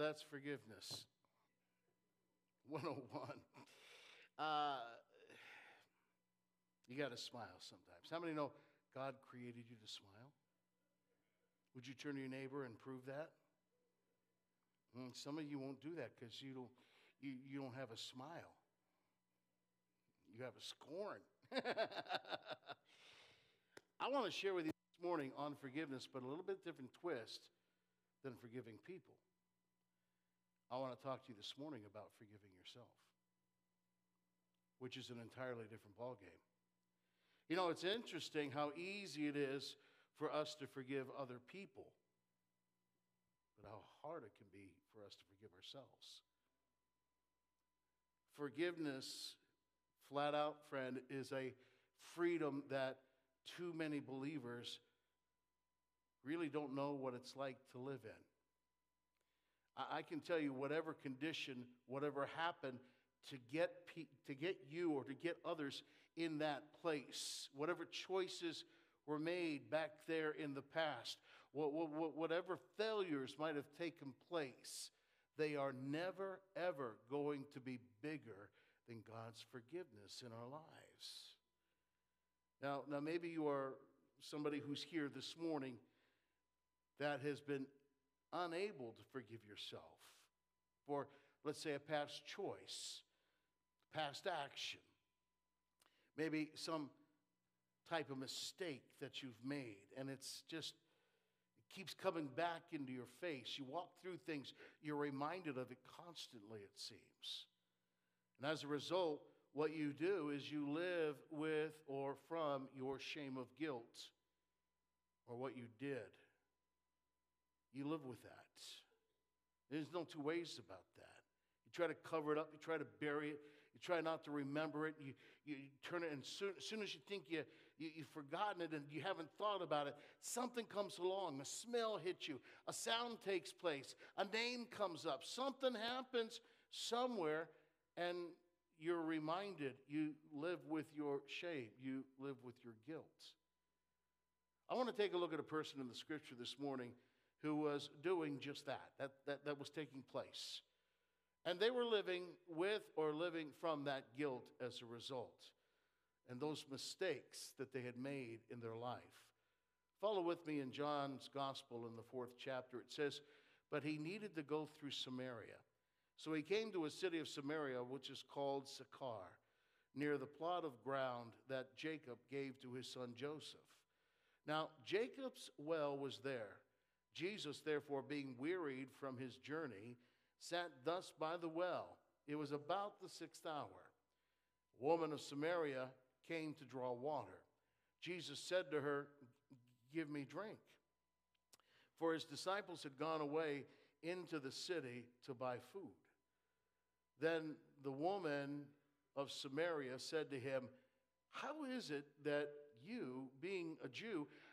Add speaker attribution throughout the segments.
Speaker 1: that's forgiveness. 101. Uh, you got to smile sometimes. How many know God created you to smile? Would you turn to your neighbor and prove that? Mm, some of you won't do that because you don't, you, you don't have a smile. You have a scorn. I want to share with you this morning on forgiveness, but a little bit different twist than forgiving people. I want to talk to you this morning about forgiving yourself, which is an entirely different ballgame. You know, it's interesting how easy it is for us to forgive other people, but how hard it can be for us to forgive ourselves. Forgiveness, flat out, friend, is a freedom that too many believers really don't know what it's like to live in. I can tell you, whatever condition, whatever happened, to get, to get you or to get others in that place, whatever choices were made back there in the past, whatever failures might have taken place, they are never, ever going to be bigger than God's forgiveness in our lives. Now, now maybe you are somebody who's here this morning that has been unable to forgive yourself for, let's say, a past choice, past action, maybe some type of mistake that you've made, and it's just it keeps coming back into your face. You walk through things, you're reminded of it constantly, it seems. And as a result, what you do is you live with or from your shame of guilt or what you did you live with that. There's no two ways about that. You try to cover it up, you try to bury it, you try not to remember it, you, you turn it, and soon, as soon as you think you, you, you've forgotten it and you haven't thought about it, something comes along, a smell hits you, a sound takes place, a name comes up, something happens somewhere, and you're reminded you live with your shame, you live with your guilt. I want to take a look at a person in the scripture this morning who was doing just that. That, that, that was taking place. And they were living with or living from that guilt as a result and those mistakes that they had made in their life. Follow with me in John's Gospel in the fourth chapter. It says, But he needed to go through Samaria. So he came to a city of Samaria, which is called Sychar, near the plot of ground that Jacob gave to his son Joseph. Now, Jacob's well was there. Jesus, therefore, being wearied from his journey, sat thus by the well. It was about the sixth hour. A woman of Samaria came to draw water. Jesus said to her, Give me drink. For his disciples had gone away into the city to buy food. Then the woman of Samaria said to him, How is it that you, being a Jew,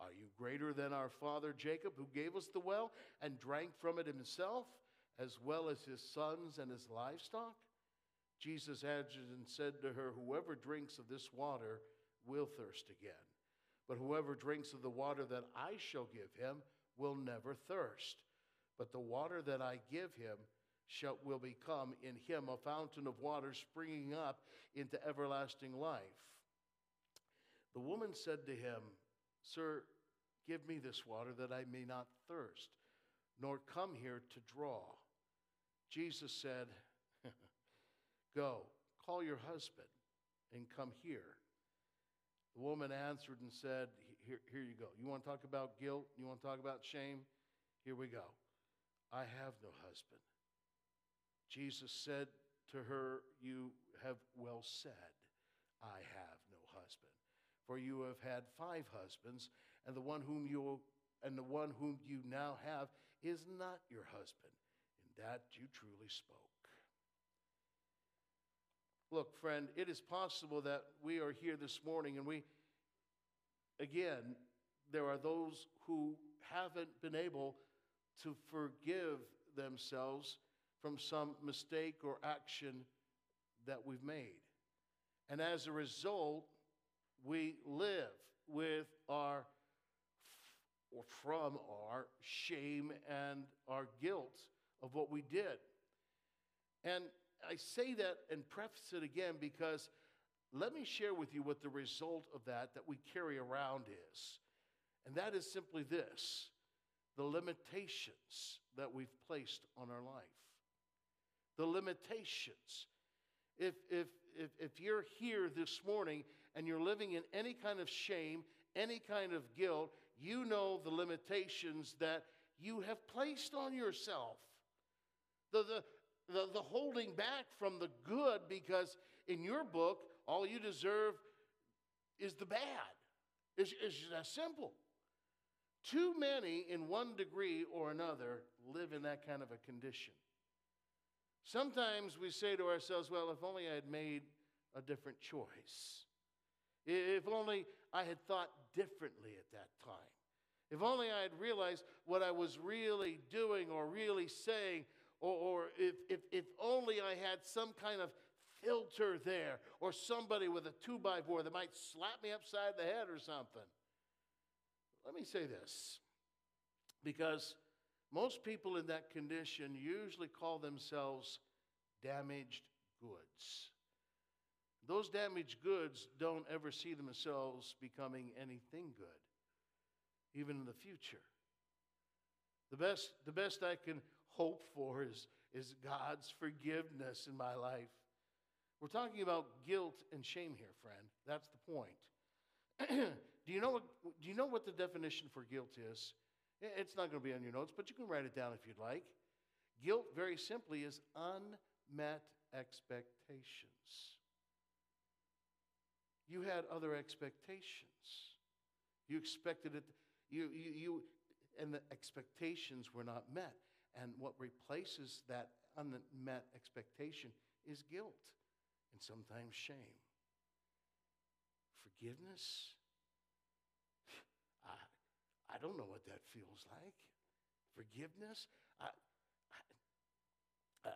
Speaker 1: Are you greater than our father Jacob, who gave us the well and drank from it himself, as well as his sons and his livestock? Jesus answered and said to her, Whoever drinks of this water will thirst again. But whoever drinks of the water that I shall give him will never thirst. But the water that I give him shall, will become in him a fountain of water springing up into everlasting life. The woman said to him, Sir, give me this water that I may not thirst, nor come here to draw. Jesus said, Go, call your husband and come here. The woman answered and said, here, here you go. You want to talk about guilt? You want to talk about shame? Here we go. I have no husband. Jesus said to her, You have well said, I have no husband for you have had five husbands, and the one whom you and the one whom you now have is not your husband. In that you truly spoke. Look, friend, it is possible that we are here this morning and we, again, there are those who haven't been able to forgive themselves from some mistake or action that we've made. And as a result, we live with our or from our shame and our guilt of what we did. And I say that and preface it again because let me share with you what the result of that that we carry around is. And that is simply this the limitations that we've placed on our life. The limitations. If, if, if, if you're here this morning and you're living in any kind of shame, any kind of guilt, you know the limitations that you have placed on yourself. The, the, the, the holding back from the good because in your book, all you deserve is the bad. It's, it's just that simple. Too many, in one degree or another, live in that kind of a condition. Sometimes we say to ourselves, well, if only I had made a different choice. If only I had thought differently at that time. If only I had realized what I was really doing or really saying, or, or if, if, if only I had some kind of filter there, or somebody with a two by four that might slap me upside the head or something. Let me say this because most people in that condition usually call themselves damaged goods. Those damaged goods don't ever see themselves becoming anything good, even in the future. The best, the best I can hope for is, is God's forgiveness in my life. We're talking about guilt and shame here, friend. That's the point. do, you know what, do you know what the definition for guilt is? It's not going to be on your notes, but you can write it down if you'd like. Guilt, very simply, is unmet expectations. You had other expectations. You expected it, you, you, you, and the expectations were not met. And what replaces that unmet expectation is guilt and sometimes shame. Forgiveness? I, I don't know what that feels like. Forgiveness? I, I,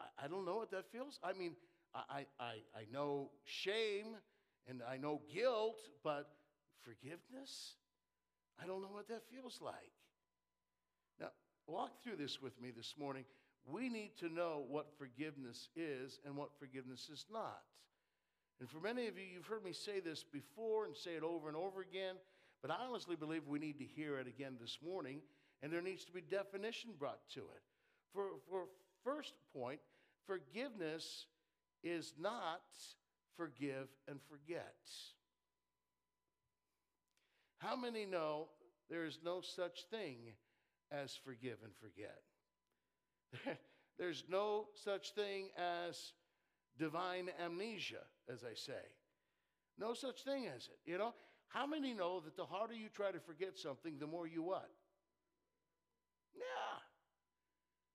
Speaker 1: I, I don't know what that feels. I mean, I, I, I know shame and I know guilt, but forgiveness? I don't know what that feels like. Now, walk through this with me this morning. We need to know what forgiveness is and what forgiveness is not. And for many of you, you've heard me say this before and say it over and over again, but I honestly believe we need to hear it again this morning, and there needs to be definition brought to it. For, for first point, forgiveness is not forgive, and forget. How many know there is no such thing as forgive and forget? There's no such thing as divine amnesia, as I say. No such thing as it. You know, how many know that the harder you try to forget something, the more you what? Yeah.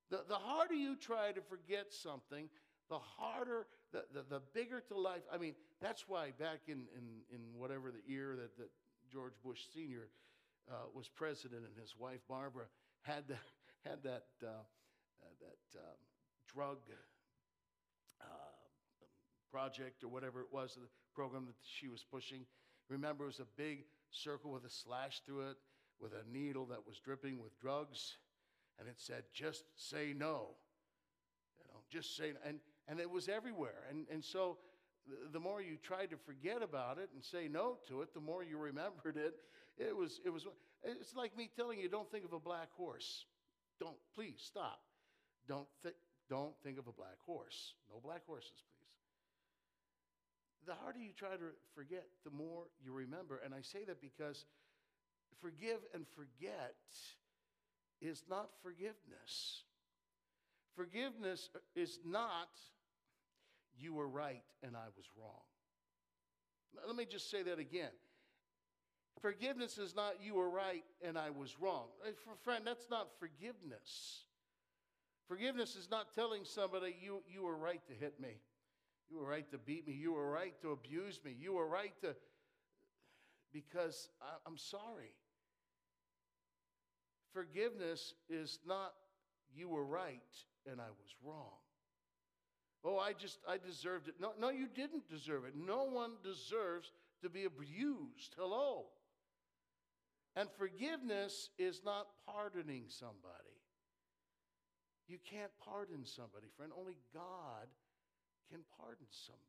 Speaker 1: The, the harder you try to forget something, the harder, the, the, the bigger to life. I mean, that's why back in, in, in whatever the year that, that George Bush Sr. Uh, was president and his wife Barbara had, the, had that, uh, uh, that um, drug uh, project or whatever it was, the program that she was pushing. Remember, it was a big circle with a slash through it with a needle that was dripping with drugs, and it said, just say no. You know, just say, and, and it was everywhere. And, and so the more you tried to forget about it and say no to it, the more you remembered it. It was, it was, it's like me telling you, don't think of a black horse. Don't, please stop. Don't, th- don't think of a black horse. No black horses, please. The harder you try to forget, the more you remember. And I say that because forgive and forget is not forgiveness. Forgiveness is not, you were right and I was wrong. Let me just say that again. Forgiveness is not, you were right and I was wrong. Friend, that's not forgiveness. Forgiveness is not telling somebody you, you were right to hit me. You were right to beat me. You were right to abuse me. You were right to, because I, I'm sorry. Forgiveness is not you were right and I was wrong. Oh, I just, I deserved it. No, no, you didn't deserve it. No one deserves to be abused. Hello. And forgiveness is not pardoning somebody. You can't pardon somebody, friend. Only God can pardon somebody.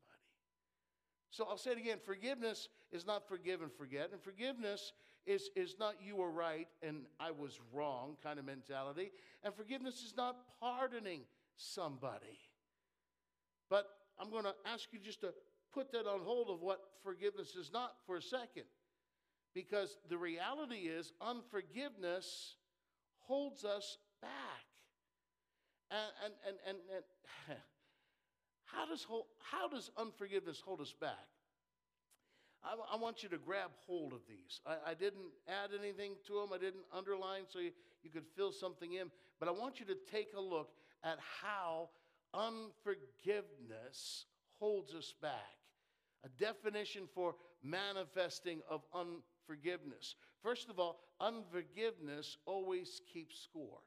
Speaker 1: So I'll say it again forgiveness is not forgive and forget. And forgiveness is, is not you were right and I was wrong kind of mentality. And forgiveness is not pardoning somebody. But I'm going to ask you just to put that on hold of what forgiveness is not for a second. Because the reality is, unforgiveness holds us back. And, and, and, and, and how, does, how does unforgiveness hold us back? I, I, want you to grab hold of these. I, I, didn't add anything to them, I didn't underline so you, you could fill something in, but I want you to take a look at how unforgiveness holds us back. A definition for manifesting of unforgiveness. First of all, unforgiveness always keeps score.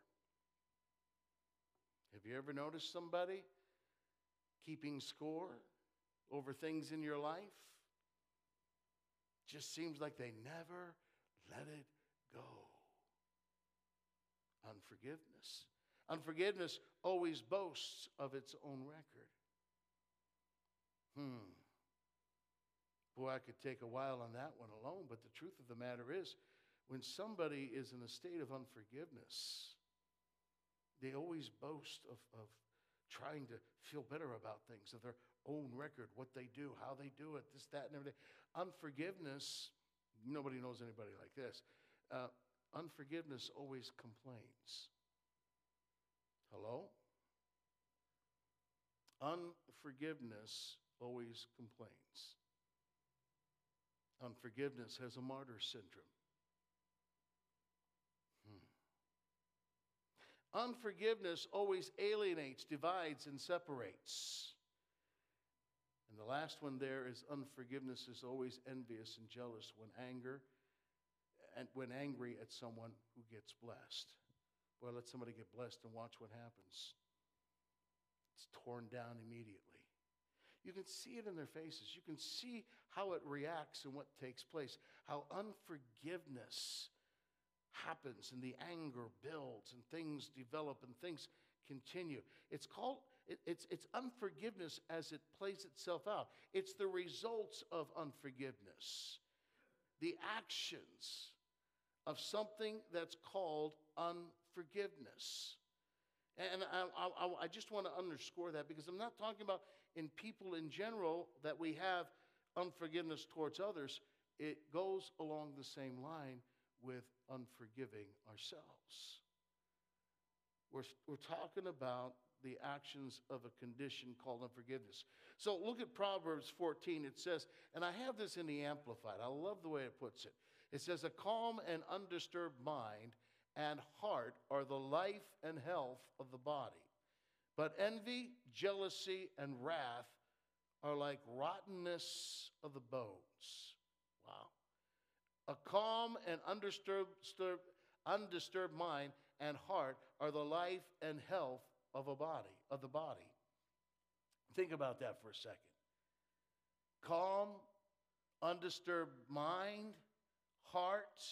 Speaker 1: Have you ever noticed somebody keeping score over things in your life? Just seems like they never let it go. Unforgiveness. Unforgiveness always boasts of its own record. Hmm. Boy, I could take a while on that one alone, but the truth of the matter is, when somebody is in a state of unforgiveness, they always boast of, of trying to feel better about things, of their own record, what they do, how they do it, this, that, and everything. Unforgiveness, nobody knows anybody like this. Uh, unforgiveness always complains. Hello? Unforgiveness always complains. Unforgiveness has a martyr syndrome. Hmm. Unforgiveness always alienates, divides, and separates. And the last one there is unforgiveness is always envious and jealous when anger and when angry at someone who gets blessed. Boy, let somebody get blessed and watch what happens. It's torn down immediately. You can see it in their faces. You can see how it reacts and what takes place, how unforgiveness happens and the anger builds and things develop and things continue. It's called it, it's, it's unforgiveness as it plays itself out. It's the results of unforgiveness, the actions of something that's called unforgiveness. And I, I, I just want to underscore that because I'm not talking about in people in general that we have unforgiveness towards others. It goes along the same line with unforgiving ourselves. We're, we're talking about the actions of a condition called unforgiveness. So look at Proverbs 14. It says, and I have this in the Amplified. I love the way it puts it. It says, A calm and undisturbed mind and heart are the life and health of the body. But envy, jealousy, and wrath are like rottenness of the bones. Wow. A calm and undisturbed, undisturbed mind and heart are the life and health of a body, of the body. Think about that for a second. Calm, undisturbed mind, heart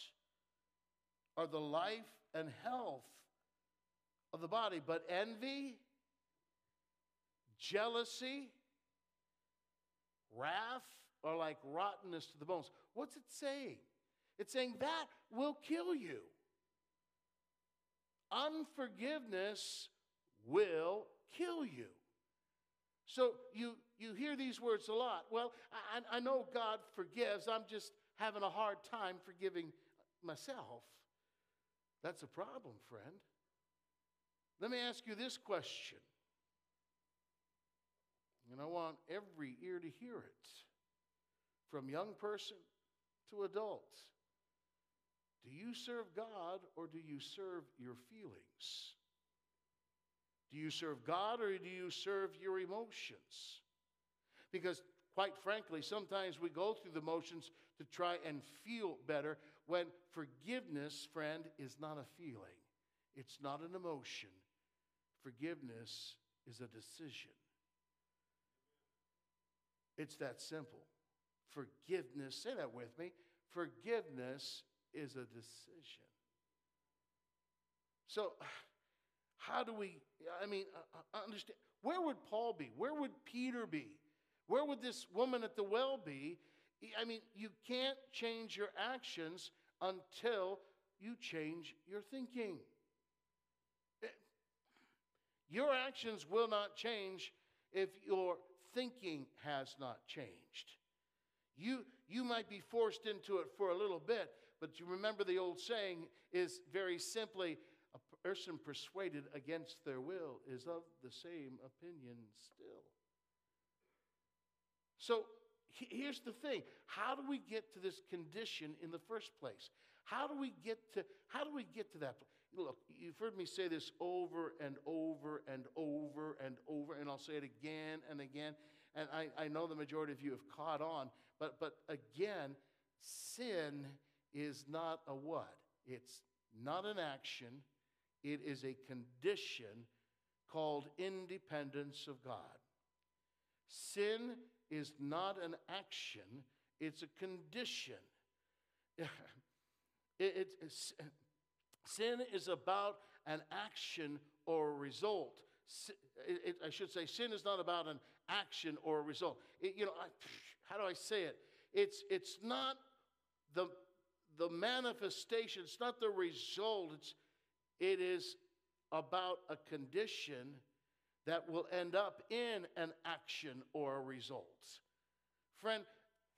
Speaker 1: are the life and health of the body, but envy, jealousy, wrath are like rottenness to the bones. What's it saying? It's saying that will kill you. Unforgiveness will kill you. So you, you hear these words a lot. Well, I, I know God forgives. I'm just having a hard time forgiving myself. That's a problem, friend. Let me ask you this question. And I want every ear to hear it, from young person to adult. Do you serve God or do you serve your feelings? Do you serve God or do you serve your emotions? Because, quite frankly, sometimes we go through the motions to try and feel better when forgiveness, friend, is not a feeling, it's not an emotion. Forgiveness is a decision. It's that simple. Forgiveness, say that with me. Forgiveness is a decision. So, how do we, I mean, uh, understand, where would Paul be? Where would Peter be? Where would this woman at the well be? I mean, you can't change your actions until you change your thinking. Your actions will not change if your thinking has not changed. You, you might be forced into it for a little bit, but you remember the old saying is very simply a person persuaded against their will is of the same opinion still. So here's the thing how do we get to this condition in the first place? How do we get to how do we get to that? Look, you've heard me say this over and over and over and over, and I'll say it again and again. And I, I know the majority of you have caught on, but but again, sin is not a what? It's not an action, it is a condition called independence of God. Sin is not an action, it's a condition. It, it, sin is about an action or a result. It, I should say, sin is not about an action or a result. you know, I, how do I say it? It's, it's not the, the manifestation, it's not the result, it's, it is about a condition that will end up in an action or a result. Friend,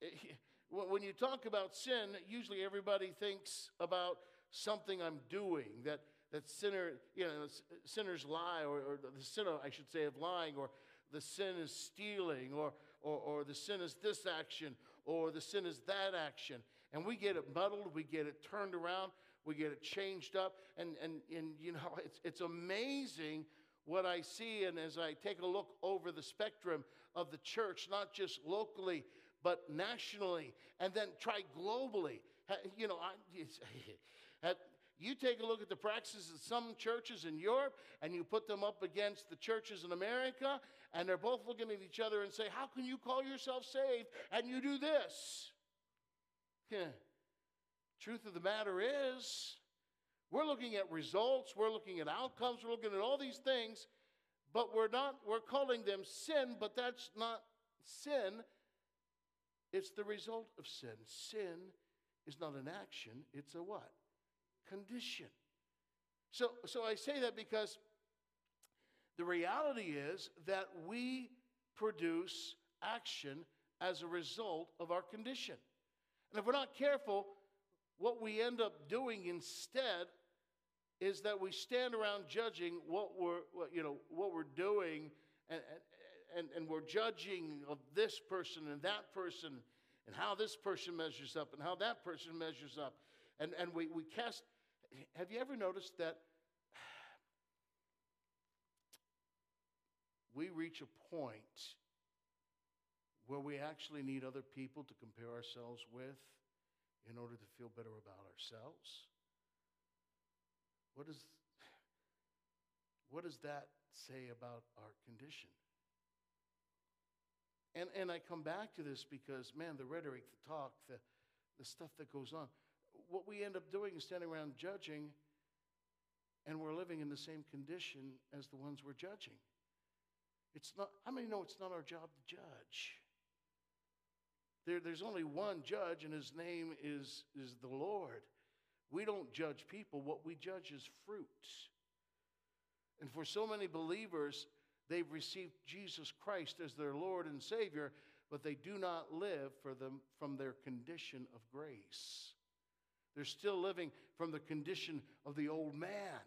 Speaker 1: when you talk about sin, usually everybody thinks about something I'm doing that that sinner, you know, sinners lie, or, or the sin, I should say, of lying, or the sin is stealing, or, or, or the sin is this action, or the sin is that action. And we get it muddled, we get it turned around, we get it changed up. And, and, and you know, it's, it's amazing what I see. And as I take a look over the spectrum of the church, not just locally, but nationally, and then try globally. You know, I, you take a look at the practices of some churches in Europe and you put them up against the churches in America, and they're both looking at each other and say, How can you call yourself saved and you do this? Truth of the matter is, we're looking at results, we're looking at outcomes, we're looking at all these things, but we're not, we're calling them sin, but that's not sin. It's the result of sin. Sin is not an action, it's a what? Condition. So, so I say that because the reality is that we produce action as a result of our condition. And if we're not careful, what we end up doing instead is that we stand around judging what we're, what, you know, what we're doing, and, and, and we're judging of this person and that person, and how this person measures up, and how that person measures up. And, and we, we cast. Have you ever noticed that we reach a point where we actually need other people to compare ourselves with? in order to feel better about ourselves? What, is, what does that say about our condition? And, and I come back to this because, man, the rhetoric, the talk, the, the stuff that goes on, what we end up doing is standing around judging, and we're living in the same condition as the ones we're judging. It's not, how many know it's not our job to judge? There, there's only one judge, and his name is, is the Lord. We don't judge people, what we judge is fruit. And for so many believers, they've received Jesus Christ as their Lord and Savior, but they do not live for them from their condition of grace. They're still living from the condition of the old man,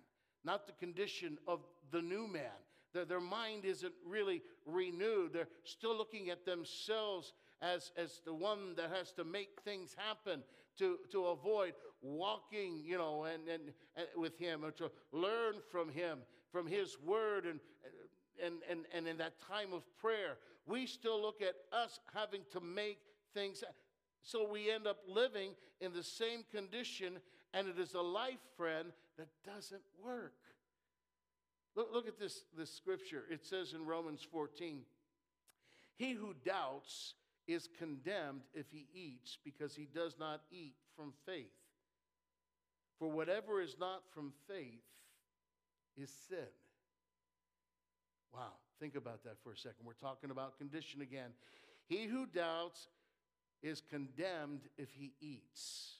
Speaker 1: not the condition of the new man. Their, their mind isn't really renewed. They're still looking at themselves as, as the one that has to make things happen to, to avoid walking, you know, and, and, and with him or to learn from him, from his word and, and, and, and in that time of prayer, we still look at us having to make things. So we end up living in the same condition, and it is a life, friend, that doesn't work. Look, look at this, this scripture. It says in Romans 14 He who doubts is condemned if he eats, because he does not eat from faith. For whatever is not from faith is sin. Wow, think about that for a second. We're talking about condition again. He who doubts is condemned if he eats,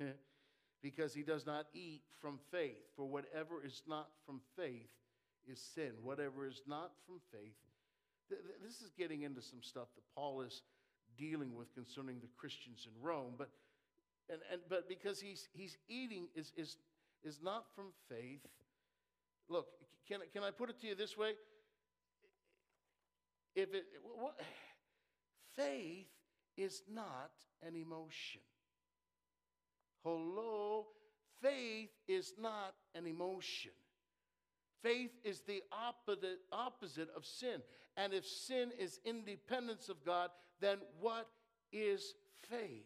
Speaker 1: because he does not eat from faith. For whatever is not from faith is sin. Whatever is not from faith. This is getting into some stuff that Paul is dealing with concerning the Christians in Rome, but and, and but because he's he's eating is is is not from faith. Look, can can I put it to you this way? If it what, faith is not an emotion. Hello, faith is not an emotion. Faith is the opposite, of sin. And if sin is independence of God, then what is faith?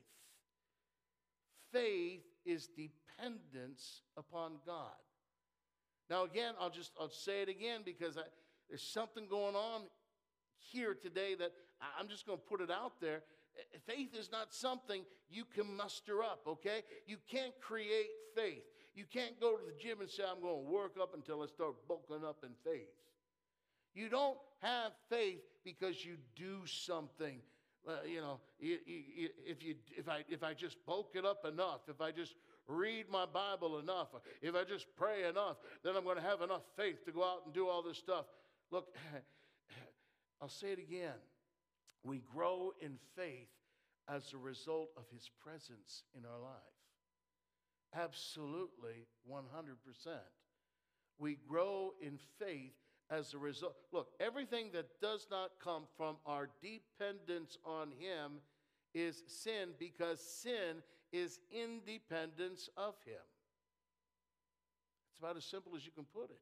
Speaker 1: Faith is dependence upon God. Now, again, I'll just I'll say it again because I, there's something going on here today that I'm just going to put it out there. Faith is not something you can muster up, okay? You can't create faith. You can't go to the gym and say, I'm going to work up until I start bulking up in faith. You don't have faith because you do something. Uh, you know, if, you, if, I, if I just bulk it up enough, if I just read my Bible enough, if I just pray enough, then I'm going to have enough faith to go out and do all this stuff. Look, I'll say it again. We grow in faith as a result of His presence in our life. Absolutely, 100%. We grow in faith as a result. Look, everything that does not come from our dependence on Him is sin because sin is independence of Him. It's about as simple as you can put it.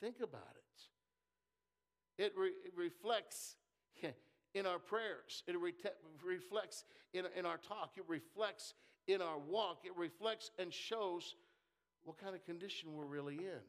Speaker 1: Think about it. It, re- it reflects in our prayers, it re- reflects in, in our talk, it reflects in our walk, it reflects and shows what kind of condition we're really in.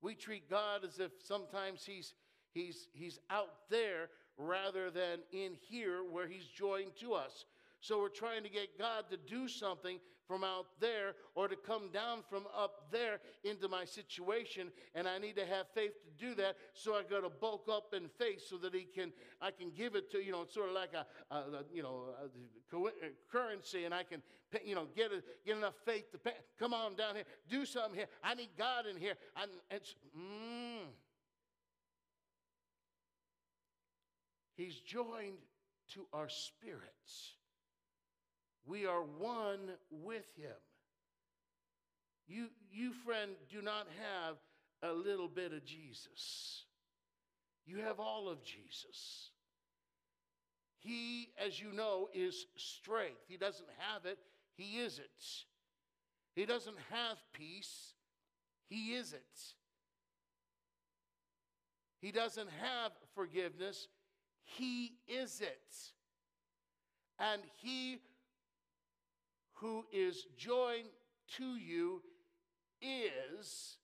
Speaker 1: We treat God as if sometimes he's, he's, he's out there rather than in here where he's joined to us. So we're trying to get God to do something from out there or to come down from up there into my situation and I need to have faith to do that so I got to bulk up in faith so that he can I can give it to you know it's sort of like a, a, you know a currency and I can pay, you know get a, get enough faith to pay. come on down here do something here I need God in here and it's mm. He's joined to our spirits. We are one with him. You, you, friend, do not have a little bit of Jesus. You have all of Jesus. He, as you know, is strength. He doesn't have it, He is it. He doesn't have peace, He is it. He doesn't have forgiveness, He is it. And He who is joined to you is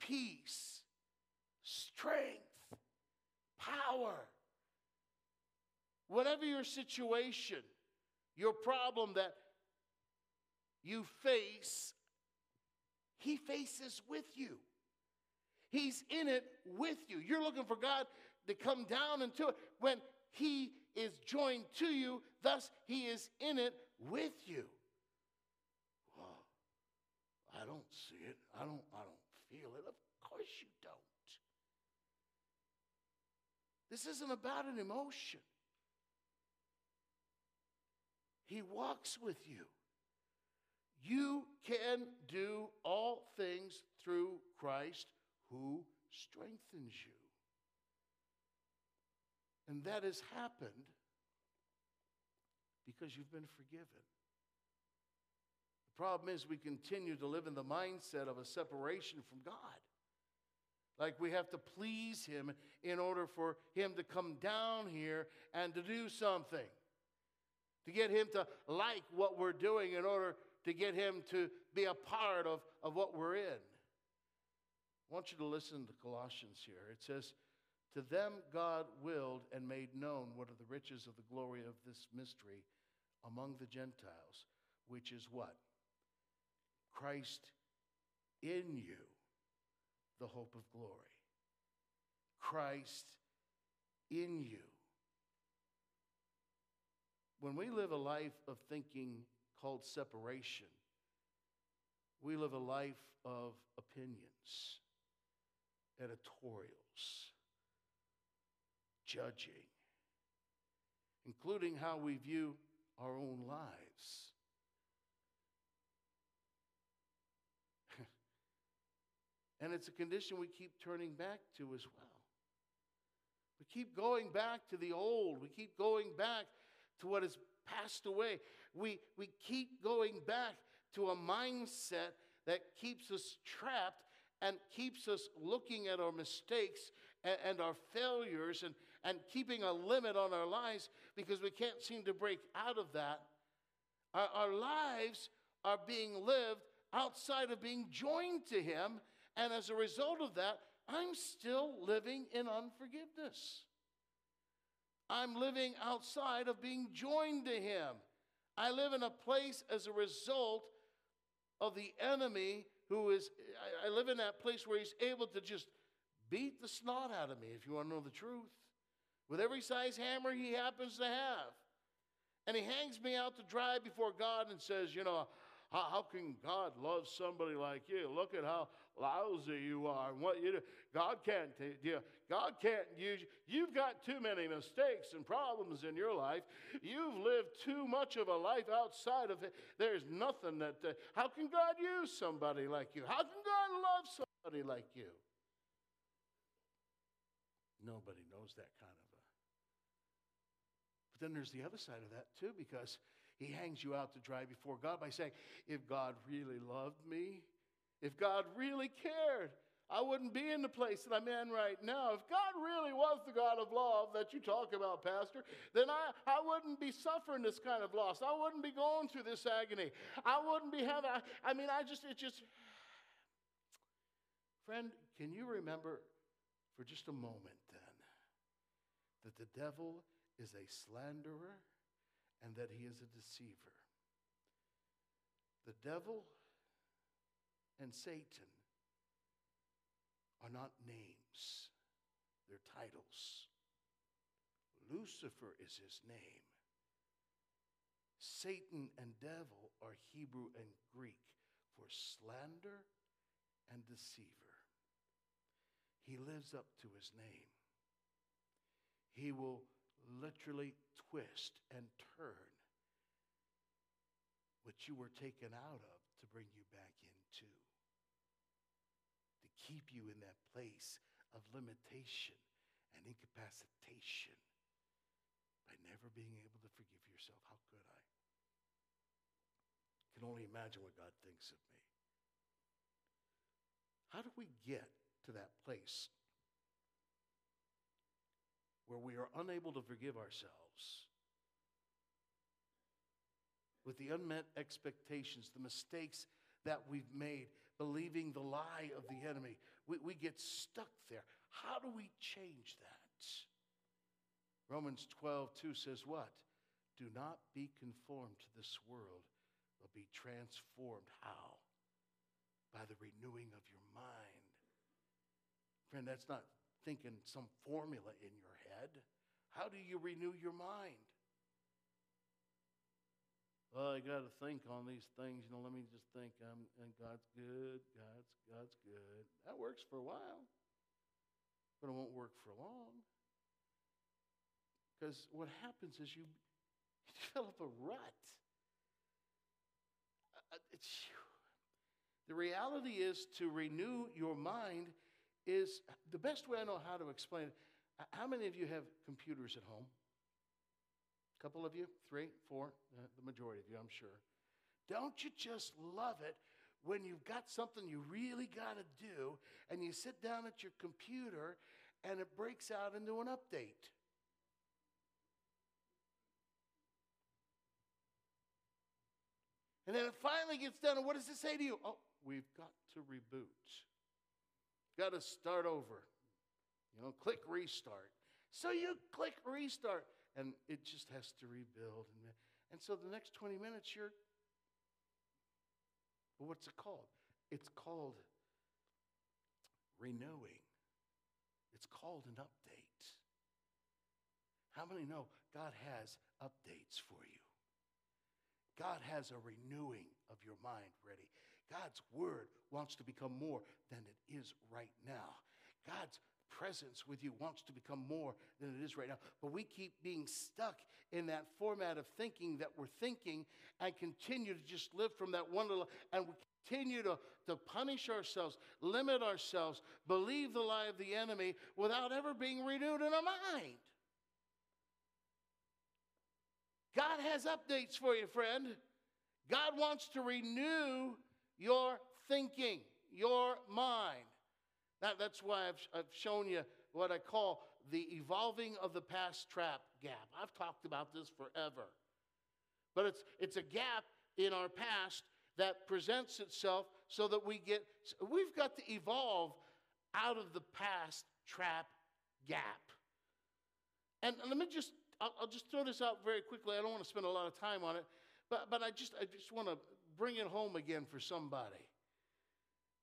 Speaker 1: peace, strength, power. Whatever your situation, your problem that you face, He faces with you. He's in it with you. You're looking for God to come down into it when He is joined to you, thus, He is in it with you. I don't see it. I don't, I don't feel it. Of course you don't. This isn't about an emotion. He walks with you. You can do all things through Christ who strengthens you. And that has happened because you've been forgiven. The problem is we continue to live in the mindset of a separation from God. Like we have to please him in order for him to come down here and to do something. To get him to like what we're doing in order to get him to be a part of, of what we're in. I want you to listen to Colossians here. It says, To them God willed and made known what are the riches of the glory of this mystery among the Gentiles, which is what? Christ in you the hope of glory. Christ in you. When we live a life of thinking called separation, we live a life of opinions, editorials, judging, including how we view our own lives. And it's a condition we keep turning back to as well. We keep going back to the old. We keep going back to what has passed away. We, we keep going back to a mindset that keeps us trapped and keeps us looking at our mistakes and, and, our failures and, and keeping a limit on our lives because we can't seem to break out of that. Our, our lives are being lived outside of being joined to Him and as a result of that, I'm still living in unforgiveness. I'm living outside of being joined to Him. I live in a place as a result of the enemy who is, I live in that place where he's able to just beat the snot out of me, if you want to know the truth, with every size hammer he happens to have. And he hangs me out to dry before God and says, You know, how, how can God love somebody like you? Look at how lousy you are and what you do. God can't take you. God can't use you. You've got too many mistakes and problems in your life. You've lived too much of a life outside of it. There's nothing that. Uh, how can God use somebody like you? How can God love somebody like you? Nobody knows that kind of a. But then there's the other side of that too, because he hangs you out to dry before God by saying, if God really loved me, if God really cared, I wouldn't be in the place that I'm in right now. If God really was the God of love that you talk about, Pastor, then I, I wouldn't be suffering this kind of loss. I wouldn't be going through this agony. I wouldn't be having, I, I mean, I just, it just. Friend, can you remember for just a moment then that the devil is a slanderer and that he is a deceiver? The devil and Satan are not names, they're titles. Lucifer is his name. Satan and devil are Hebrew and Greek for slander and deceiver. He lives up to his name. He will literally twist and turn what you were taken out of to bring you back into to keep you in that place of limitation and incapacitation by never being able to forgive yourself. How could I? I can only imagine what God thinks of me. How do we get to that place where we are unable to forgive ourselves? With the unmet expectations, the mistakes that we've made, believing the lie of the enemy. We, we get stuck there. How do we change that? Romans 12, 2 says what? Do not be conformed to this world, but be transformed. How? By the renewing of your mind. Friend, that's not thinking some formula in your head. How do you renew your mind? well, I got to think on these things. You know, let me just think. I'm, and God's good. God's God's good. That works for a while, but it won't work for long. Because what happens is you, you develop a rut. Uh, uh, it's, the reality is to renew your mind is the best way I know how to explain it. How many of you have computers at home? A couple of you, three, four, uh, the majority of you, I'm sure. Don't you just love it when you've got something you really got to do and you sit down at your computer and it breaks out into an update. And then it finally gets done, and what does it say to you? Oh, we've got to reboot. Got to start over. You know, click restart. So you click restart, and it just has to rebuild. And, and so the next 20 minutes, you're. What's it called? It's called renewing, it's called an update. How many know God has updates for you? God has a renewing of your mind ready. God's word wants to become more than it is right now. God's presence with you wants to become more than it is right now. But we keep being stuck in that format of thinking that we're thinking and continue to just live from that one little, and we continue to, to punish ourselves, limit ourselves, believe the lie of the enemy without ever being renewed in our mind. God has updates for you, friend. God wants to renew your thinking, your mind. That, that's why I've, I've shown you what I call the evolving of the past trap gap. I've talked about this forever. But it's, it's a gap in our past that presents itself so that we get, we've got to evolve out of the past trap gap. And let me just, I'll, I'll just throw this out very quickly. I don't want to spend a lot of time on it, but, but I just, I just want to bring it home again for somebody.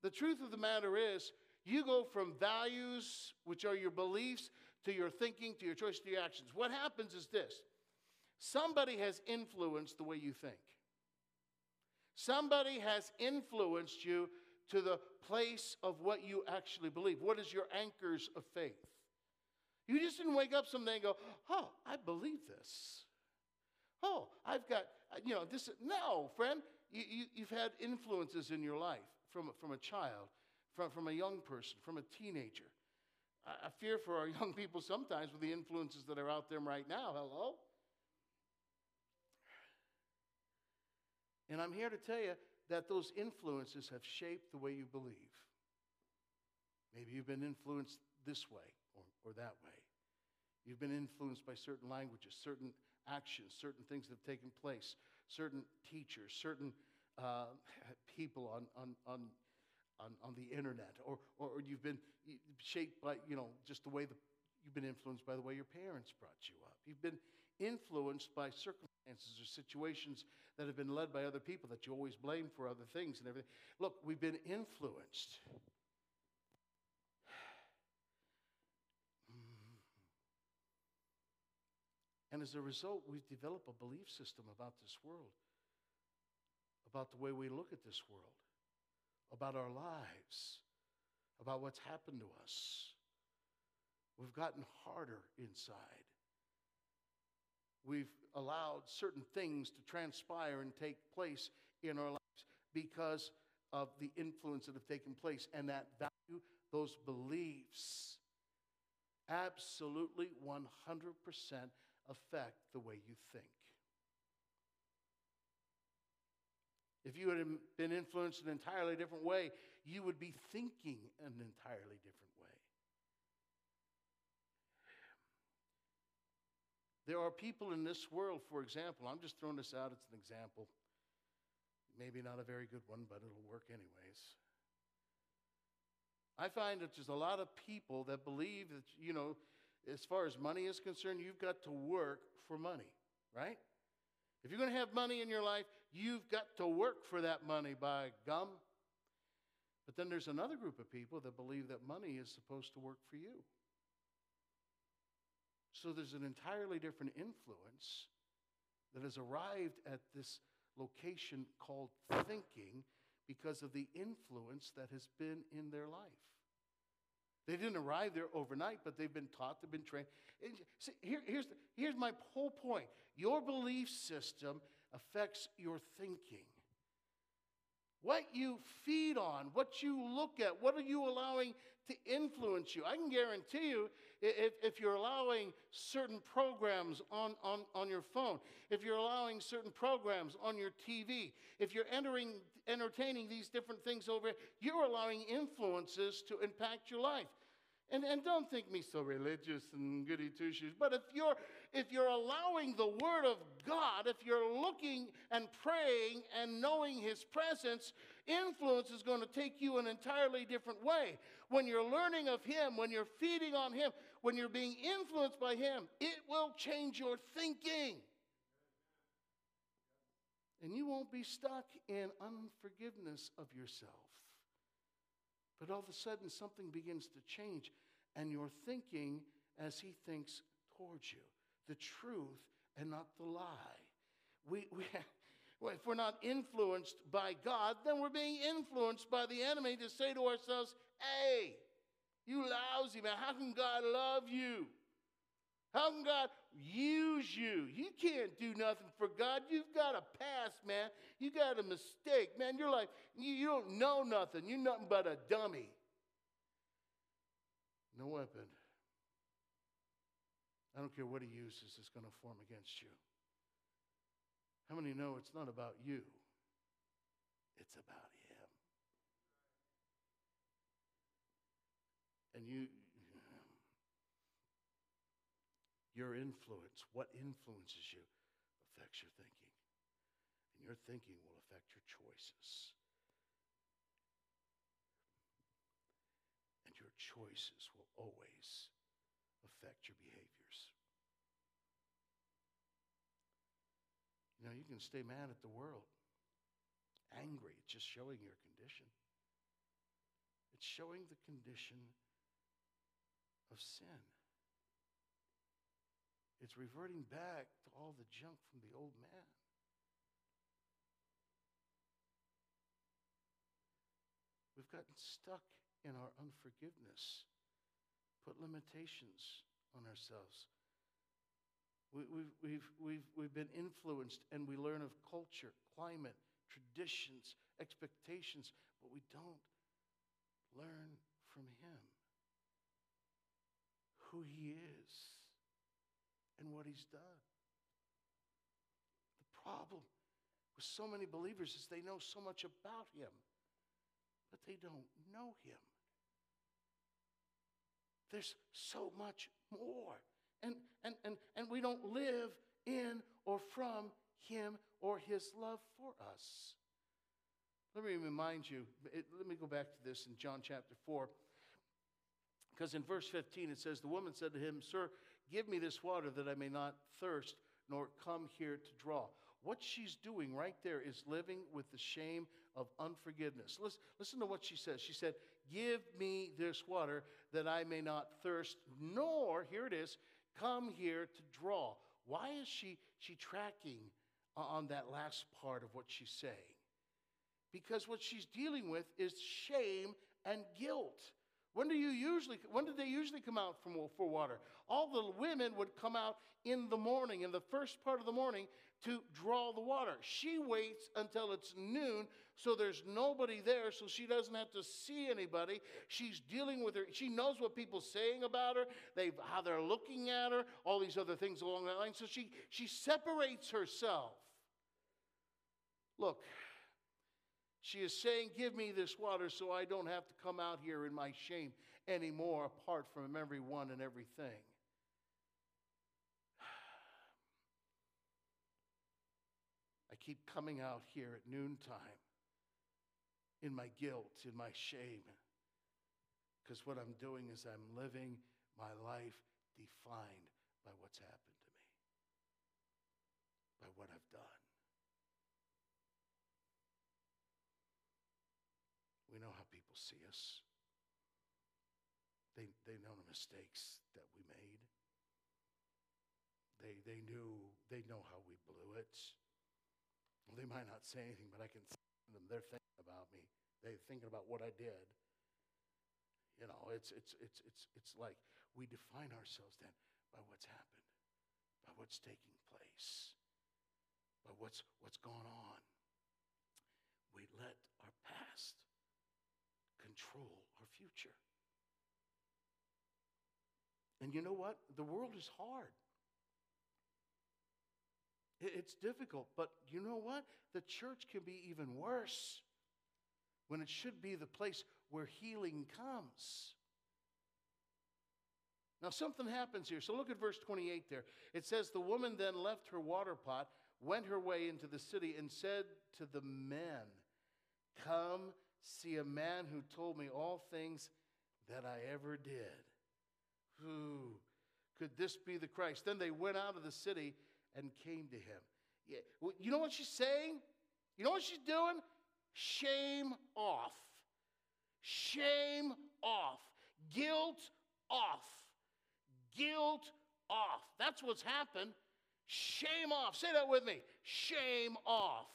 Speaker 1: The truth of the matter is, you go from values, which are your beliefs, to your thinking, to your choice, to your actions. What happens is this somebody has influenced the way you think. Somebody has influenced you to the place of what you actually believe. What is your anchors of faith? You just didn't wake up someday and go, Oh, I believe this. Oh, I've got, you know, this. No, friend, you, you've had influences in your life from, from a child from, from a young person, from a teenager. I, I fear for our young people sometimes with the influences that are out there right now. Hello? And I'm here to tell you that those influences have shaped the way you believe. Maybe you've been influenced this way or, or that way. You've been influenced by certain languages, certain actions, certain things that have taken place, certain teachers, certain uh, people on, on, on on, on the internet, or, or you've been shaped by, you know, just the way the, you've been influenced by the way your parents brought you up. You've been influenced by circumstances or situations that have been led by other people that you always blame for other things and everything. Look, we've been influenced. And as a result, we've developed a belief system about this world, about the way we look at this world about our lives, about what's happened to us. We've gotten harder inside. We've allowed certain things to transpire and take place in our lives because of the influence that have taken place and that value, those beliefs, absolutely 100% affect the way you think. If you had been influenced in an entirely different way, you would be thinking an entirely different way. There are people in this world, for example, I'm just throwing this out as an example. Maybe not a very good one, but it'll work anyways. I find that there's a lot of people that believe that, you know, as far as money is concerned, you've got to work for money, right? If you're going to have money in your life, you've got to work for that money by gum. But then there's another group of people that believe that money is supposed to work for you. So there's an entirely different influence that has arrived at this location called thinking because of the influence that has been in their life. They didn't arrive there overnight, but they've been taught, they've been trained. See, here, here's, the, here's my whole point your belief system affects your thinking. What you feed on, what you look at, what are you allowing to influence you? I can guarantee you if, if you're allowing certain programs on, on, on your phone, if you're allowing certain programs on your TV, if you're entering, entertaining these different things over, you're allowing influences to impact your life. And, and don't think me so religious and goody two shoes, but if you're, if you're allowing the Word of God, if you're looking and praying and knowing His presence, influence is going to take you an entirely different way. When you're learning of Him, when you're feeding on Him, when you're being influenced by Him, it will change your thinking. And you won't be stuck in unforgiveness of yourself. But all of a sudden, something begins to change, and you're thinking as He thinks towards you the truth and not the lie. We, we, well, if we're not influenced by God, then we're being influenced by the enemy to say to ourselves, hey, you lousy man, how can God love you? How can God use you? You can't do nothing for God. You've got a past, man. You got a mistake, man. You're like, you, you don't know nothing. You're nothing but a dummy. No weapon. I don't care what he uses it's going to form against you. How many know it's not about you? It's about him. And you, your influence, what influences you, affects your thinking. And your thinking will affect your choices. And your choices will always affect your behaviors. You know, you can stay mad at the world, angry. It's just showing your condition. It's showing the condition of sin. It's reverting back to all the junk from the old man. We've gotten stuck in our unforgiveness, put limitations on ourselves. We, we've, we've, we've, we've been influenced and we learn of culture, climate, traditions, expectations, but we don't learn from Him who He is and what He's done. The problem with so many believers is they know so much about Him, but they don't know Him. There's so much more. And, and, and, and we don't live in or from Him or His love for us. Let me remind you, it, let me go back to this in John chapter 4. Because in verse 15 it says, The woman said to him, Sir, give me this water that I may not thirst nor come here to draw. What she's doing right there is living with the shame of unforgiveness. Listen, listen to what she says. She said, Give me this water that I may not thirst, nor, here it is, come here to draw. Why is she, she tracking on that last part of what she's saying? Because what she's dealing with is shame and guilt. When do you usually when did they usually come out from, for water? All the women would come out in the morning, in the first part of the morning, to draw the water. She waits until it's noon so there's nobody there, so she doesn't have to see anybody. She's dealing with her. She knows what people saying about her, they how they're looking at her, all these other things along that line. So she she separates herself. Look, she is saying, Give me this water so I don't have to come out here in my shame anymore, apart from everyone and everything. I keep coming out here at noontime in my guilt, in my shame. Because what I'm doing is I'm living my life defined by what's happened to me, by what I've done. We know how people see us. They, they know the mistakes that we made. They, they knew, they know how we blew it. Well, they might not say anything, but I can see them. They're thinking about me. They're thinking about what I did. You know, it's, it's, it's, it's, it's like we define ourselves then by what's happened, by what's taking place, by what's, what's gone on. We let our past control our future. And you know what? The world is hard. It's difficult, but you know what? The church can be even worse when it should be the place where healing comes. Now, something happens here. So look at verse 28 there. It says, The woman then left her water pot, went her way into the city, and said to the men, Come see a man who told me all things that I ever did. Who could this be the Christ? Then they went out of the city and came to him. Yeah. You know what she's saying? You know what she's doing? Shame off. Shame off. Guilt off. Guilt off. That's what's happened. Shame off. Say that with me. Shame off.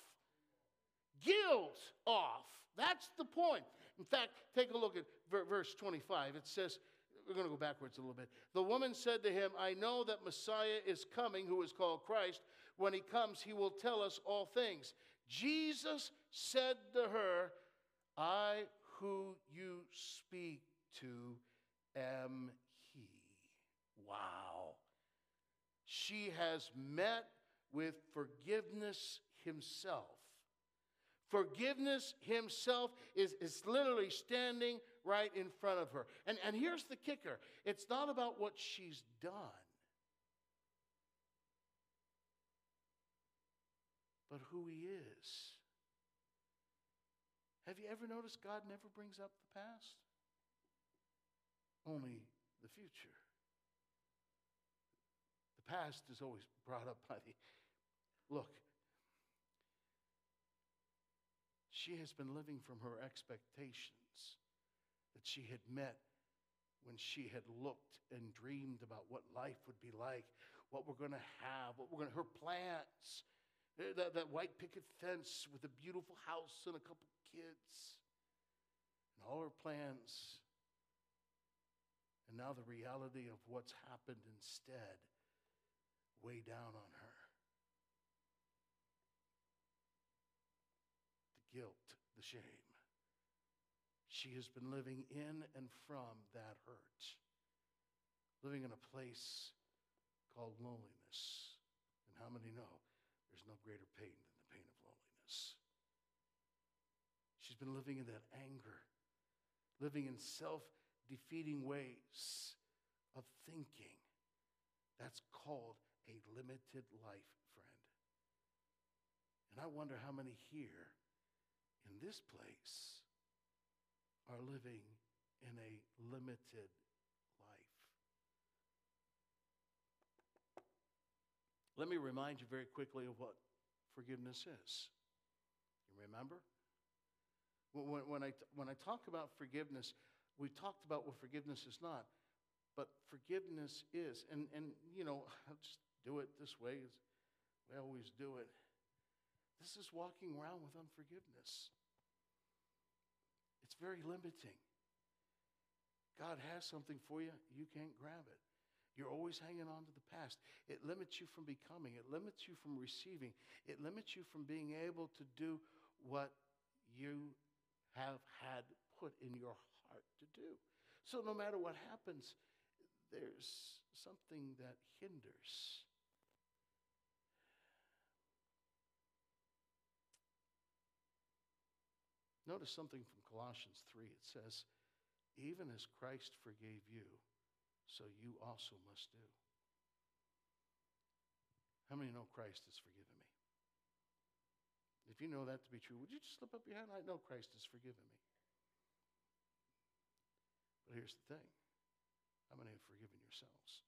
Speaker 1: Guilt off. That's the point. In fact, take a look at verse 25. It says, we're going to go backwards a little bit. The woman said to him, I know that Messiah is coming, who is called Christ. When he comes, he will tell us all things. Jesus said to her, I who you speak to am he. Wow. She has met with forgiveness himself. Forgiveness himself is, is literally standing right in front of her. And, and here's the kicker it's not about what she's done, but who he is. Have you ever noticed God never brings up the past? Only the future. The past is always brought up by the. Look, she has been living from her expectations that she had met when she had looked and dreamed about what life would be like, what we're going to have, what we're going to, her plans, eh, that, that white picket fence with a beautiful house and a couple kids, and all her plans. And now the reality of what's happened instead weigh down on her. The guilt, the shame. She has been living in and from that hurt, living in a place called loneliness. And how many know there's no greater pain than the pain of loneliness? She's been living in that anger, living in self defeating ways of thinking. That's called a limited life, friend. And I wonder how many here in this place are living in a limited life. Let me remind you very quickly of what forgiveness is. You remember? When, when, I, when I talk about forgiveness, we talked about what forgiveness is not, but forgiveness is. And, and you know, I'll just do it this way as we always do it. This is walking around with unforgiveness. Very limiting. God has something for you, you can't grab it. You're always hanging on to the past. It limits you from becoming, it limits you from receiving, it limits you from being able to do what you have had put in your heart to do. So, no matter what happens, there's something that hinders. Notice something from Colossians 3. It says, Even as Christ forgave you, so you also must do. How many know Christ has forgiven me? If you know that to be true, would you just slip up your hand? I know Christ has forgiven me. But here's the thing how many have forgiven yourselves?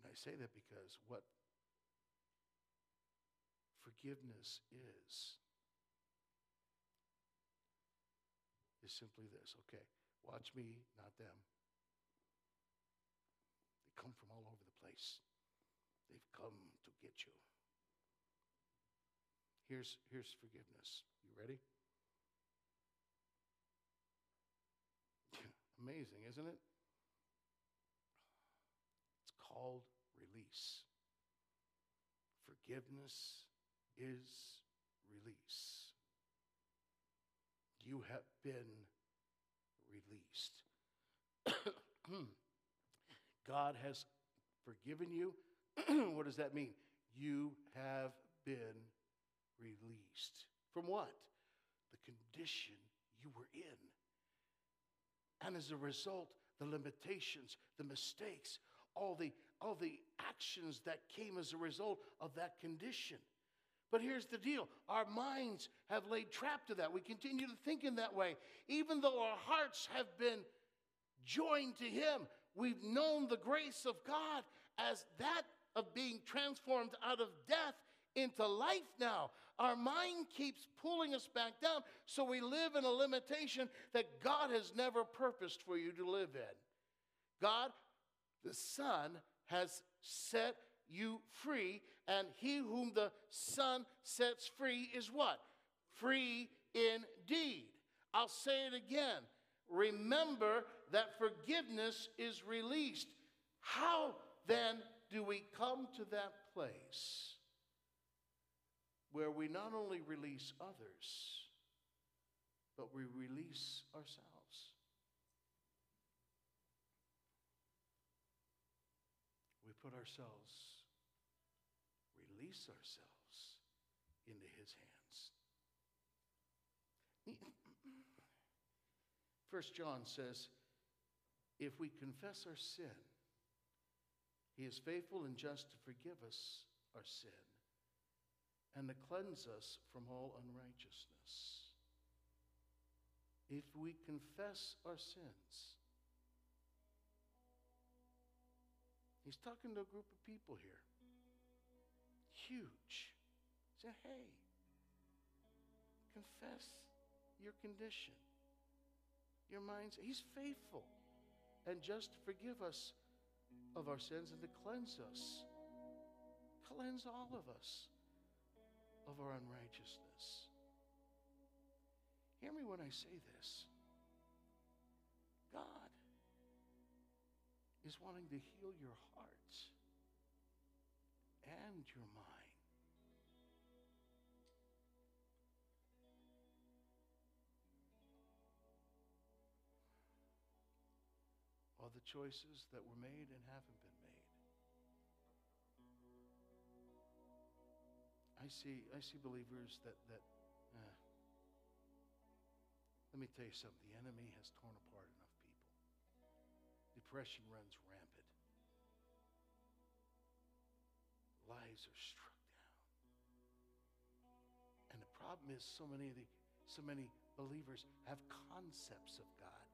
Speaker 1: And I say that because what forgiveness is, is simply this okay, watch me, not them. They come from all over the place, they've come to get you. Here's, here's forgiveness. You ready? Amazing, isn't it? It's called release. Forgiveness is release. You have been released. God has forgiven you. what does that mean? You have been released. From what? The condition you were in. And as a result, the limitations, the mistakes, all the, all the actions that came as a result of that condition. But here's the deal our minds have laid trap to that. We continue to think in that way. Even though our hearts have been joined to Him, we've known the grace of God as that of being transformed out of death into life now. Our mind keeps pulling us back down, so we live in a limitation that God has never purposed for you to live in. God, the Son, has set you free, and he whom the Son sets free is what? Free indeed. I'll say it again. Remember that forgiveness is released. How then do we come to that place where we not only release others, but we release ourselves? We put ourselves, ourselves into His hands. First John says, if we confess our sin, he is faithful and just to forgive us our sin and to cleanse us from all unrighteousness. If we confess our sins, he's talking to a group of people here. Huge. Say, hey, confess your condition, your minds. He's faithful and just forgive us of our sins and to cleanse us. Cleanse all of us of our unrighteousness. Hear me when I say this. God is wanting to heal your heart and your mind. Choices that were made and haven't been made. I see, I see believers that, that uh, let me tell you something. The enemy has torn apart enough people. Depression runs rampant. Lives are struck down. And the problem is so many of the so many believers have concepts of God,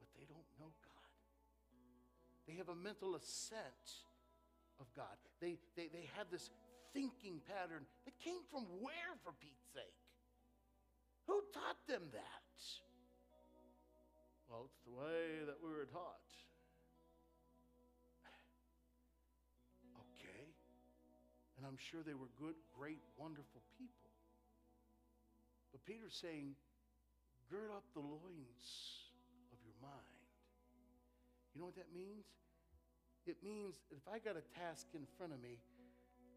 Speaker 1: but they don't know God. They have a mental assent of God. They, they, they have this thinking pattern that came from where, for Pete's sake? Who taught them that? Well, it's the way that we were taught. Okay. And I'm sure they were good, great, wonderful people. But Peter's saying, gird up the loins of your mind. You know what that means? It means if I got a task in front of me,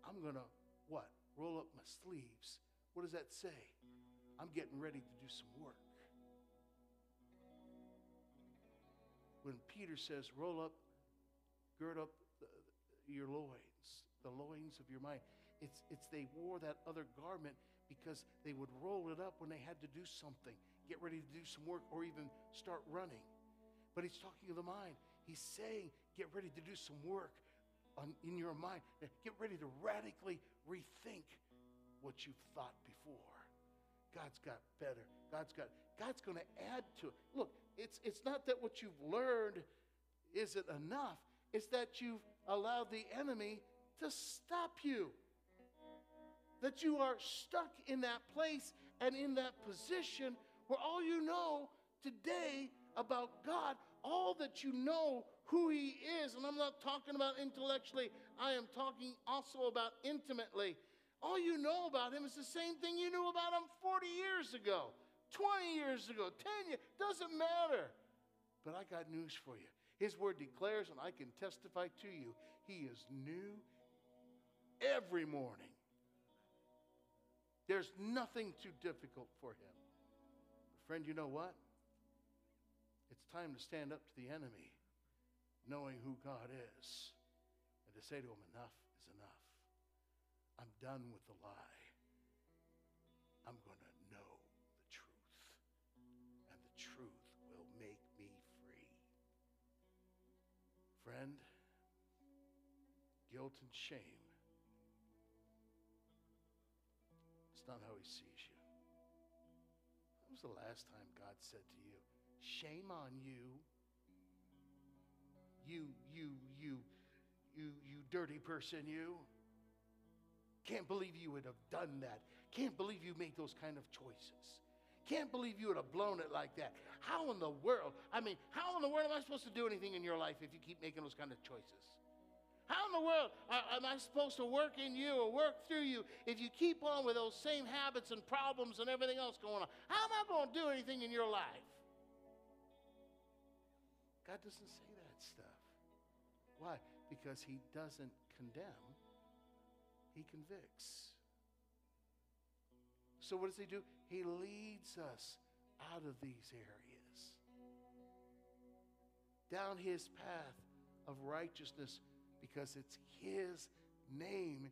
Speaker 1: I'm going to what? Roll up my sleeves. What does that say? I'm getting ready to do some work. When Peter says, roll up, gird up the, your loins, the loins of your mind, it's, it's they wore that other garment because they would roll it up when they had to do something, get ready to do some work, or even start running. But he's talking of the mind. He's saying, get ready to do some work on, in your mind. Get ready to radically rethink what you've thought before. God's got better. God's got God's going to add to it. Look, it's it's not that what you've learned isn't enough. It's that you've allowed the enemy to stop you. That you are stuck in that place and in that position where all you know today about God, all that you know who He is, and I'm not talking about intellectually, I am talking also about intimately. All you know about Him is the same thing you knew about Him 40 years ago, 20 years ago, 10 years, doesn't matter. But I got news for you. His word declares, and I can testify to you, He is new every morning. There's nothing too difficult for Him. But friend, you know what? It's time to stand up to the enemy knowing who God is and to say to him, enough is enough. I'm done with the lie. I'm going to know the truth, and the truth will make me free. Friend, guilt and shame, it's not how he sees you. When was the last time God said to you, Shame on you? You, you, you, you, you dirty person, you. Can't believe you would have done that. Can't believe you made those kind of choices. Can't believe you would have blown it like that. How in the world? I mean, how in the world am I supposed to do anything in your life if you keep making those kind of choices? How in the world am I supposed to work in you or work through you if you keep on with those same habits and problems and everything else going on? How am I going to do anything in your life? God doesn't say that stuff. Why? Because He doesn't condemn, He convicts. So, what does He do? He leads us out of these areas, down His path of righteousness, because it's His name